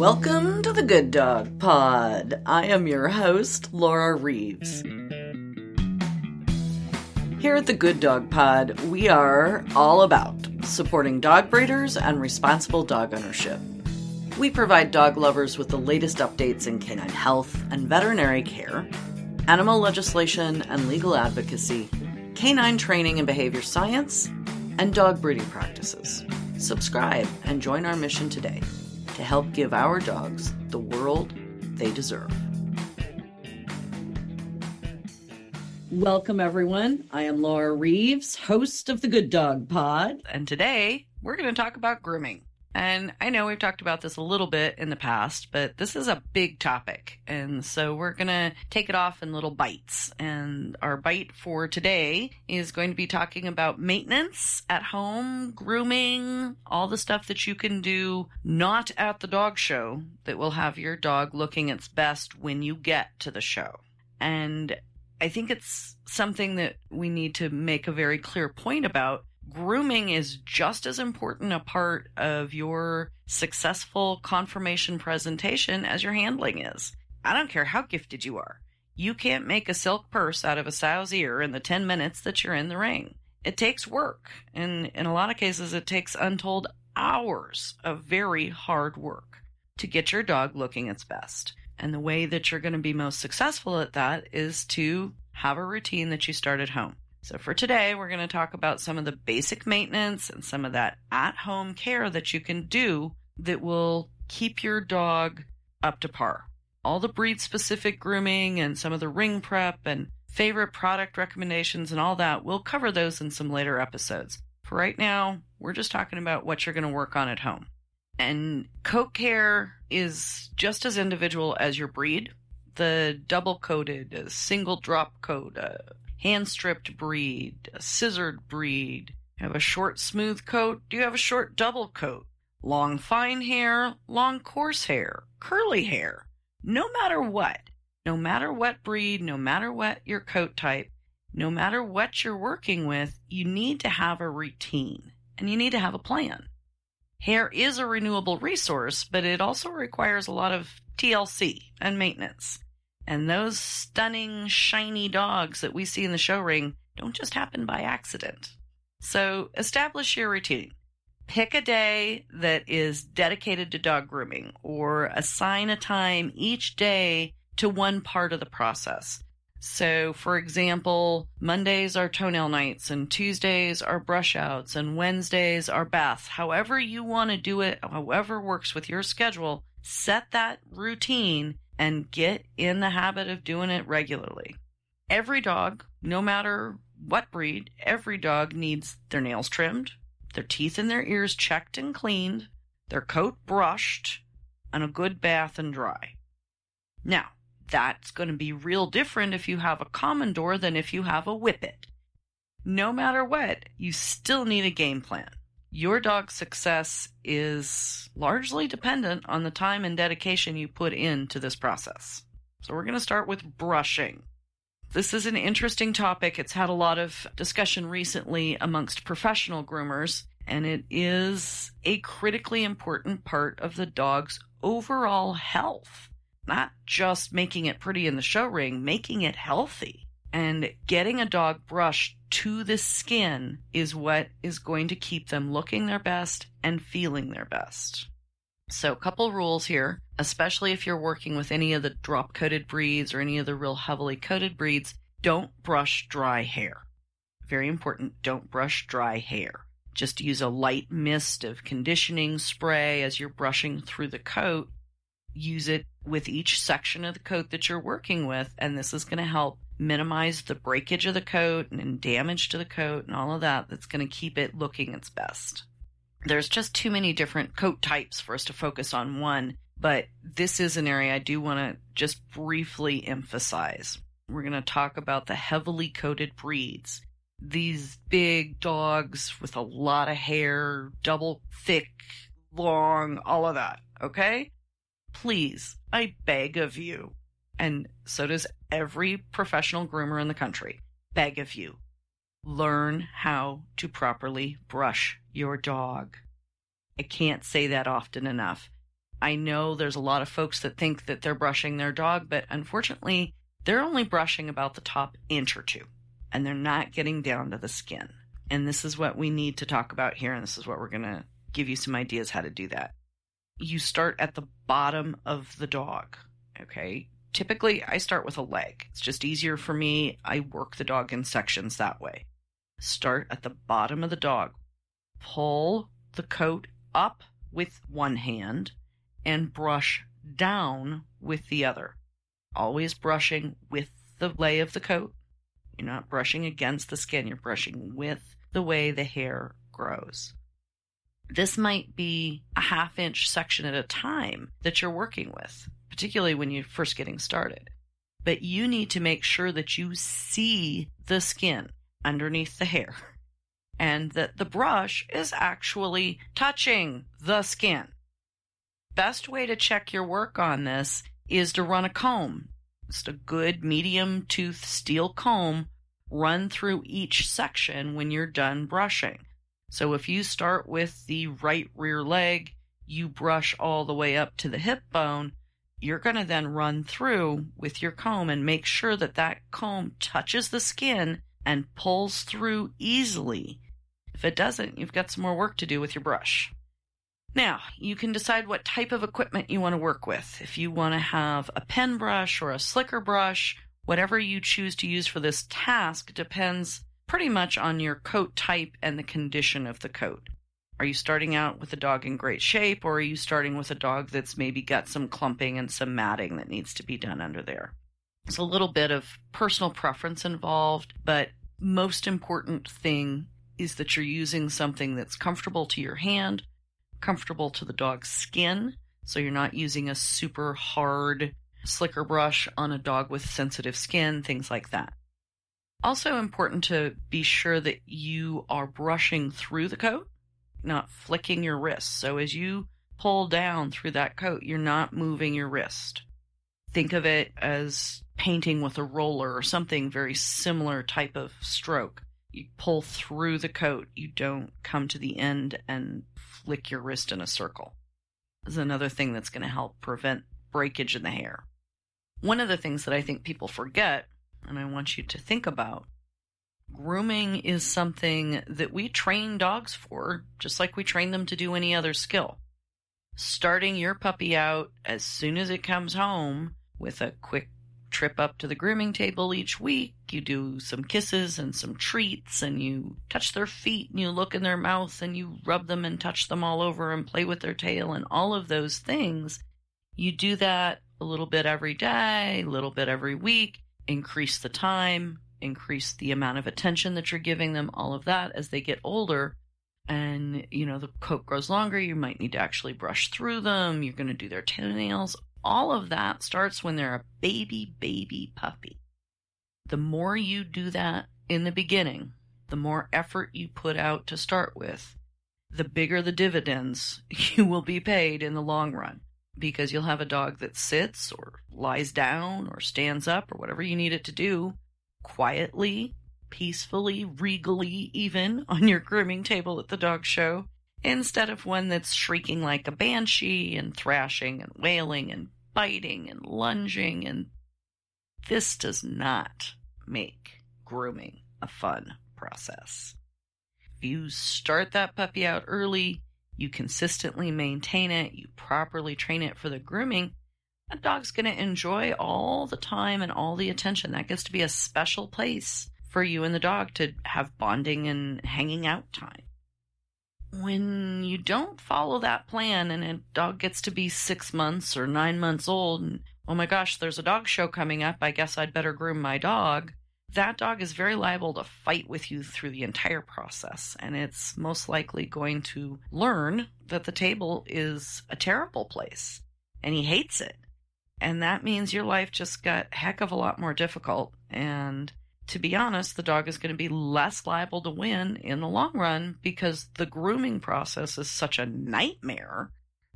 Welcome to the Good Dog Pod. I am your host, Laura Reeves. Here at the Good Dog Pod, we are all about supporting dog breeders and responsible dog ownership. We provide dog lovers with the latest updates in canine health and veterinary care, animal legislation and legal advocacy, canine training and behavior science, and dog breeding practices. Subscribe and join our mission today to help give our dogs the world they deserve. Welcome, everyone. I am Laura Reeves, host of the Good Dog Pod, and today we're going to talk about grooming. And I know we've talked about this a little bit in the past, but this is a big topic. And so we're going to take it off in little bites. And our bite for today is going to be talking about maintenance at home, grooming, all the stuff that you can do not at the dog show that will have your dog looking its best when you get to the show. And I think it's something that we need to make a very clear point about grooming is just as important a part of your successful conformation presentation as your handling is. I don't care how gifted you are. You can't make a silk purse out of a sow's ear in the 10 minutes that you're in the ring. It takes work, and in a lot of cases, it takes untold hours of very hard work to get your dog looking its best. And the way that you're going to be most successful at that is to have a routine that you start at home. So, for today, we're going to talk about some of the basic maintenance and some of that at home care that you can do that will keep your dog up to par. All the breed specific grooming and some of the ring prep and favorite product recommendations and all that, we'll cover those in some later episodes. For right now, we're just talking about what you're going to work on at home. And coat care is just as individual as your breed. The double coated, single drop coat, hand stripped breed, a scissored breed. Have a short smooth coat? Do you have a short double coat? Long fine hair, long coarse hair, curly hair. No matter what, no matter what breed, no matter what your coat type, no matter what you're working with, you need to have a routine and you need to have a plan. Hair is a renewable resource, but it also requires a lot of TLC and maintenance. And those stunning, shiny dogs that we see in the show ring don't just happen by accident. So establish your routine. Pick a day that is dedicated to dog grooming or assign a time each day to one part of the process. So, for example, Mondays are toenail nights, and Tuesdays are brush outs, and Wednesdays are baths. However, you want to do it, however works with your schedule, set that routine and get in the habit of doing it regularly. Every dog, no matter what breed, every dog needs their nails trimmed, their teeth and their ears checked and cleaned, their coat brushed, and a good bath and dry. Now, that's going to be real different if you have a Komondor than if you have a Whippet. No matter what, you still need a game plan. Your dog's success is largely dependent on the time and dedication you put into this process. So, we're going to start with brushing. This is an interesting topic. It's had a lot of discussion recently amongst professional groomers, and it is a critically important part of the dog's overall health. Not just making it pretty in the show ring, making it healthy. And getting a dog brushed to the skin is what is going to keep them looking their best and feeling their best. So, a couple rules here, especially if you're working with any of the drop coated breeds or any of the real heavily coated breeds, don't brush dry hair. Very important, don't brush dry hair. Just use a light mist of conditioning spray as you're brushing through the coat. Use it with each section of the coat that you're working with, and this is going to help minimize the breakage of the coat and damage to the coat and all of that that's going to keep it looking its best. There's just too many different coat types for us to focus on one, but this is an area I do want to just briefly emphasize. We're going to talk about the heavily coated breeds. These big dogs with a lot of hair, double thick, long, all of that, okay? Please, I beg of you, and so does every professional groomer in the country, beg of you, learn how to properly brush your dog. I can't say that often enough. I know there's a lot of folks that think that they're brushing their dog, but unfortunately, they're only brushing about the top inch or two, and they're not getting down to the skin. And this is what we need to talk about here, and this is what we're going to give you some ideas how to do that. You start at the bottom of the dog, okay? Typically, I start with a leg. It's just easier for me. I work the dog in sections that way. Start at the bottom of the dog. Pull the coat up with one hand and brush down with the other. Always brushing with the lay of the coat. You're not brushing against the skin, you're brushing with the way the hair grows. This might be a half inch section at a time that you're working with, particularly when you're first getting started. But you need to make sure that you see the skin underneath the hair and that the brush is actually touching the skin. Best way to check your work on this is to run a comb. Just a good medium tooth steel comb run through each section when you're done brushing. So if you start with the right rear leg, you brush all the way up to the hip bone, you're going to then run through with your comb and make sure that that comb touches the skin and pulls through easily. If it doesn't, you've got some more work to do with your brush. Now, you can decide what type of equipment you want to work with. If you want to have a pin brush or a slicker brush, whatever you choose to use for this task depends pretty much on your coat type and the condition of the coat. Are you starting out with a dog in great shape, or are you starting with a dog that's maybe got some clumping and some matting that needs to be done under there? It's a little bit of personal preference involved, but most important thing is that you're using something that's comfortable to your hand, comfortable to the dog's skin. So you're not using a super hard slicker brush on a dog with sensitive skin, things like that. Also important to be sure that you are brushing through the coat, not flicking your wrist. So as you pull down through that coat, you're not moving your wrist. Think of it as painting with a roller or something very similar type of stroke. You pull through the coat. You don't come to the end and flick your wrist in a circle. Is another thing that's going to help prevent breakage in the hair. One of the things that I think people forget, and I want you to think about, grooming is something that we train dogs for, just like we train them to do any other skill. Starting your puppy out as soon as it comes home with a quick trip up to the grooming table each week. You do some kisses and some treats, and you touch their feet and you look in their mouth and you rub them and touch them all over and play with their tail and all of those things. You do that a little bit every day, a little bit every week, increase the time, increase the amount of attention that you're giving them, all of that as they get older. And, you know, the coat grows longer. You might need to actually brush through them. You're going to do their toenails, all of that starts when they're a baby, baby puppy. The more you do that in the beginning, the more effort you put out to start with, the bigger the dividends you will be paid in the long run because you'll have a dog that sits or lies down or stands up or whatever you need it to do quietly, peacefully, regally, even on your grooming table at the dog show instead of one that's shrieking like a banshee and thrashing and wailing and biting and lunging. And this does not make grooming a fun process. If you start that puppy out early, you consistently maintain it, you properly train it for the grooming, a dog's going to enjoy all the time and all the attention. That gets to be a special place for you and the dog to have bonding and hanging out time when you don't follow that plan and a dog gets to be six months or nine months old, and oh my gosh, there's a dog show coming up, I guess I'd better groom my dog. That dog is very liable to fight with you through the entire process, and it's most likely going to learn that the table is a terrible place and he hates it. And that means your life just got a heck of a lot more difficult. And to be honest, the dog is going to be less liable to win in the long run because the grooming process is such a nightmare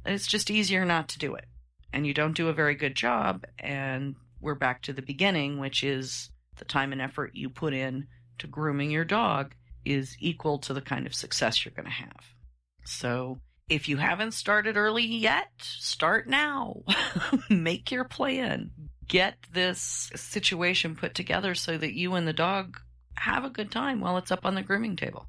that it's just easier not to do it. And you don't do a very good job. And we're back to the beginning, which is the time and effort you put in to grooming your dog is equal to the kind of success you're going to have. So If you haven't started early yet, start now. Make your plan. Get this situation put together so that you and the dog have a good time while it's up on the grooming table.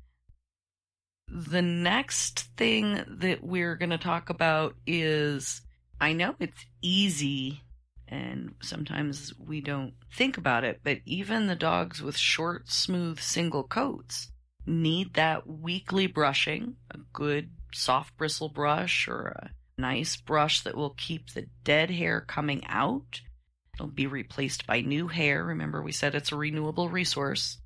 The next thing that we're going to talk about is I know it's easy and sometimes we don't think about it, but even the dogs with short, smooth single coats need that weekly brushing, a good soft bristle brush or a nice brush that will keep the dead hair coming out. It'll be replaced by new hair. Remember, we said it's a renewable resource.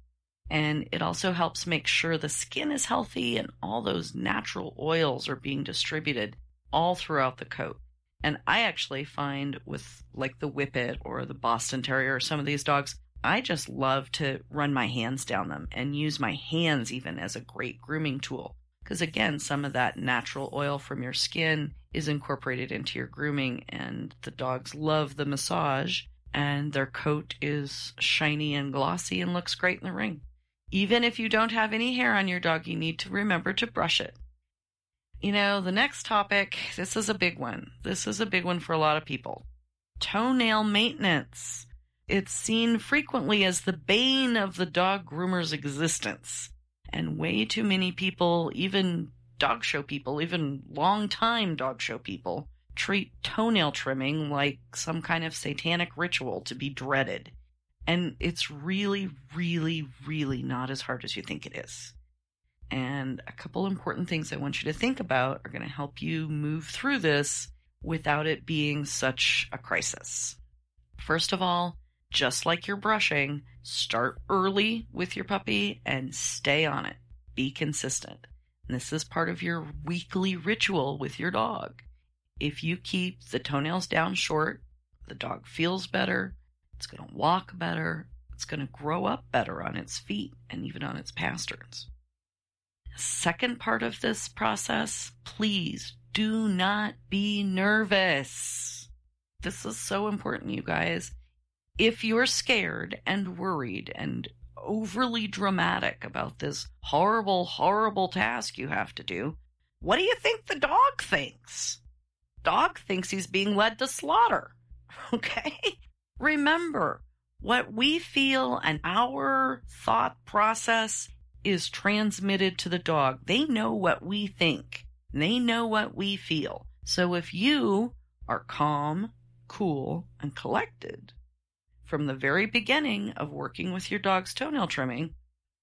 And it also helps make sure the skin is healthy and all those natural oils are being distributed all throughout the coat. And I actually find with like the Whippet or the Boston Terrier or some of these dogs, I just love to run my hands down them and use my hands even as a great grooming tool. Because again, some of that natural oil from your skin is incorporated into your grooming, and the dogs love the massage, and their coat is shiny and glossy and looks great in the ring. Even if you don't have any hair on your dog, you need to remember to brush it. You know, the next topic, this is a big one. This is a big one for a lot of people. Toenail maintenance. It's seen frequently as the bane of the dog groomer's existence. And way too many people, even dog show people, even long-time dog show people, treat toenail trimming like some kind of satanic ritual to be dreaded. And it's really, really, really not as hard as you think it is. And a couple important things I want you to think about are going to help you move through this without it being such a crisis. First of all, just like you're brushing, start early with your puppy and stay on it. Be consistent. And this is part of your weekly ritual with your dog. If you keep the toenails down short, the dog feels better, it's going to walk better. It's going to grow up better on its feet and even on its pasterns. Second part of this process, please do not be nervous. This is so important, you guys. If you're scared and worried and overly dramatic about this horrible, horrible task you have to do, what do you think the dog thinks? Dog thinks he's being led to slaughter. Okay? Remember, what we feel and our thought process is transmitted to the dog. They know what we think. They know what we feel. So if you are calm, cool, and collected from the very beginning of working with your dog's toenail trimming,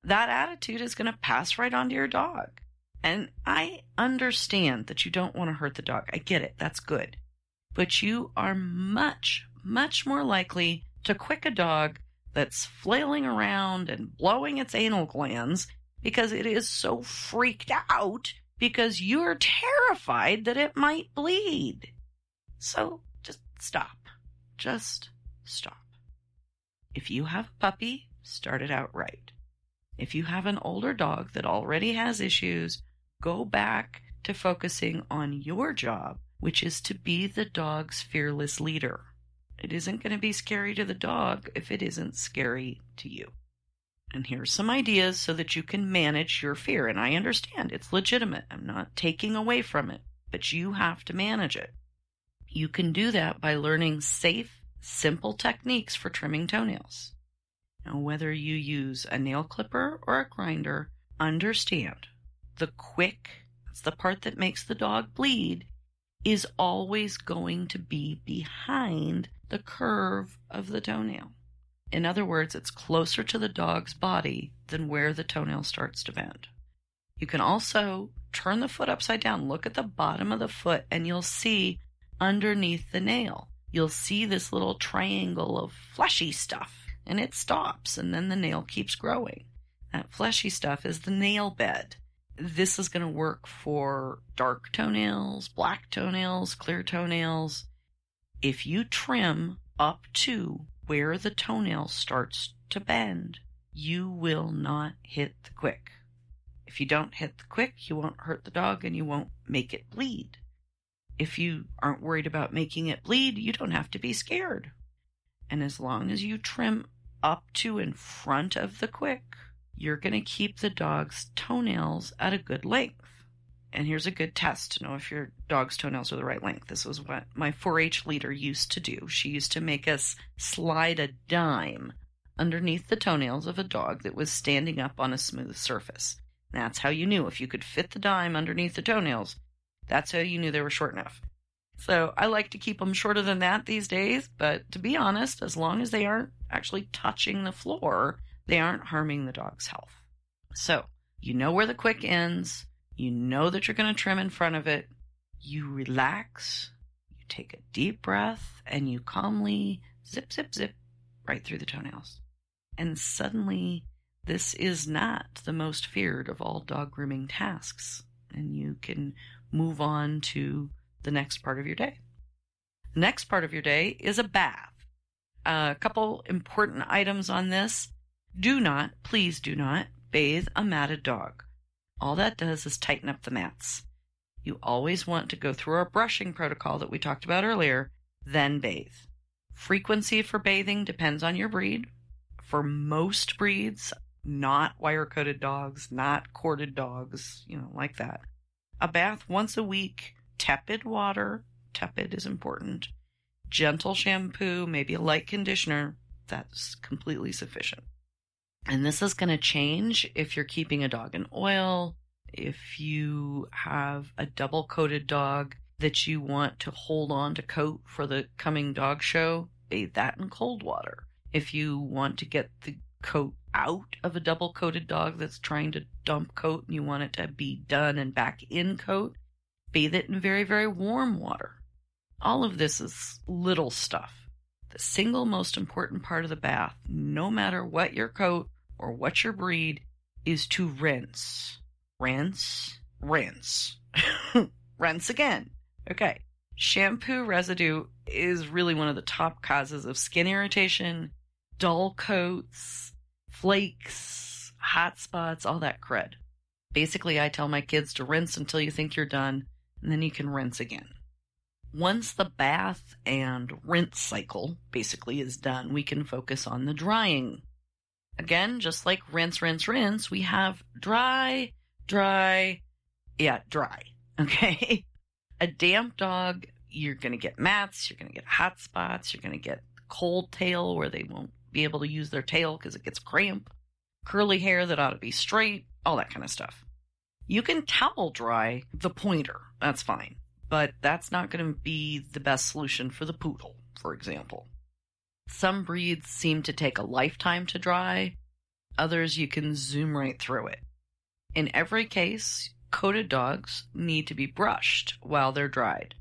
that attitude is going to pass right on to your dog. And I understand that you don't want to hurt the dog. I get it. That's good. But you are much, much more likely to quick a dog that's flailing around and blowing its anal glands because it is so freaked out because you're terrified that it might bleed. So just stop. Just stop. If you have a puppy, start it out right. If you have an older dog that already has issues, go back to focusing on your job, which is to be the dog's fearless leader. It isn't going to be scary to the dog if it isn't scary to you. And here's some ideas so that you can manage your fear. And I understand it's legitimate. I'm not taking away from it, but you have to manage it. You can do that by learning safe, simple techniques for trimming toenails. Now, whether you use a nail clipper or a grinder, understand the quick, that's the part that makes the dog bleed, is always going to be behind the curve of the toenail. In other words, it's closer to the dog's body than where the toenail starts to bend. You can also turn the foot upside down, look at the bottom of the foot, and you'll see underneath the nail, you'll see this little triangle of fleshy stuff, and it stops, and then the nail keeps growing. That fleshy stuff is the nail bed. This is going to work for dark toenails, black toenails, clear toenails, if you trim up to where the toenail starts to bend, you will not hit the quick. If you don't hit the quick, you won't hurt the dog and you won't make it bleed. If you aren't worried about making it bleed, you don't have to be scared. And as long as you trim up to in front of the quick, you're going to keep the dog's toenails at a good length. And here's a good test to know if your dog's toenails are the right length. This was what my 4 H leader used to do. She used to make us slide a dime underneath the toenails of a dog that was standing up on a smooth surface. That's how you knew if you could fit the dime underneath the toenails. That's how you knew they were short enough. So I like to keep them shorter than that these days, but to be honest, as long as they aren't actually touching the floor, they aren't harming the dog's health. So you know where the quick ends, you know that you're going to trim in front of it, you relax, you take a deep breath, and you calmly zip, zip, zip right through the toenails. And suddenly, this is not the most feared of all dog grooming tasks, and you can move on to the next part of your day. The next part of your day is a bath. A couple important items on this. Do not, please do not, bathe a matted dog. All that does is tighten up the mats. You always want to go through our brushing protocol that we talked about earlier, then bathe. Frequency for bathing depends on your breed. For most breeds, not wire coated dogs, not corded dogs, you know, like that. A bath once a week, tepid water, tepid is important, gentle shampoo, maybe a light conditioner, that's completely sufficient. And this is going to change if you're keeping a dog in oil, if you have a double coated dog that you want to hold on to coat for the coming dog show, bathe that in cold water. If you want to get the coat out of a double coated dog that's trying to dump coat and you want it to be done and back in coat, bathe it in very, very warm water. All of this is little stuff. The single most important part of the bath, no matter what your coat or what your breed, is to rinse. Rinse, rinse, rinse again. Okay. Shampoo residue is really one of the top causes of skin irritation, dull coats, flakes, hot spots, all that crud. Basically, I tell my kids to rinse until you think you're done, and then you can rinse again. Once the bath and rinse cycle basically is done, we can focus on the drying. Again, just like rinse, rinse, rinse, we have dry, dry, yeah, dry. Okay. A damp dog, you're going to get mats, you're going to get hot spots, you're going to get cold tail where they won't be able to use their tail because it gets cramp, curly hair that ought to be straight, all that kind of stuff. You can towel dry the pointer, that's fine, but that's not going to be the best solution for the poodle, for example. Some breeds seem to take a lifetime to dry, others you can zoom right through it. In every case, coated dogs need to be brushed while they're dried.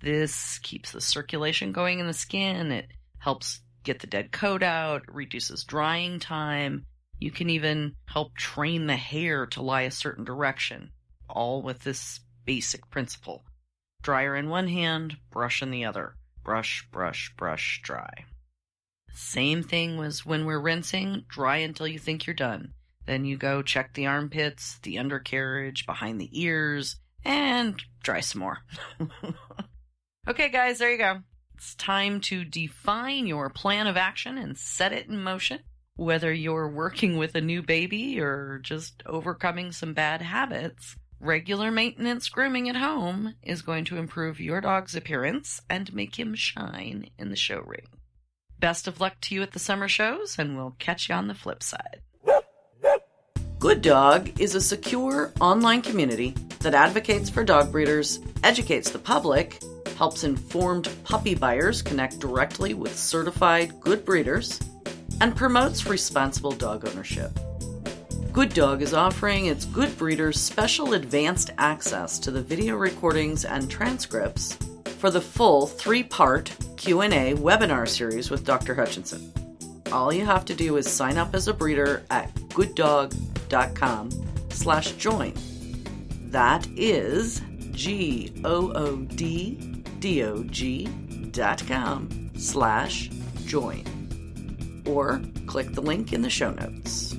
This keeps the circulation going in the skin, it helps get the dead coat out, reduces drying time. You can even help train the hair to lie a certain direction, all with this basic principle. Dryer in one hand, brush in the other. Brush, brush, brush, dry. Same thing was when we're rinsing, dry until you think you're done. Then you go check the armpits, the undercarriage, behind the ears, and dry some more. okay, guys, there you go. It's time to define your plan of action and set it in motion. Whether you're working with a new baby or just overcoming some bad habits, regular maintenance grooming at home is going to improve your dog's appearance and make him shine in the show ring. Best of luck to you at the summer shows, and we'll catch you on the flip side. Good Dog is a secure online community that advocates for dog breeders, educates the public, helps informed puppy buyers connect directly with certified good breeders, and promotes responsible dog ownership. Good Dog is offering its good breeders special advanced access to the video recordings and transcripts for the full three-part Q&A webinar series with Dr. Hutchinson. All you have to do is sign up as a breeder at gooddog.com slash join. That is G-O-O-D-D-O-G dot com slash join. Or click the link in the show notes.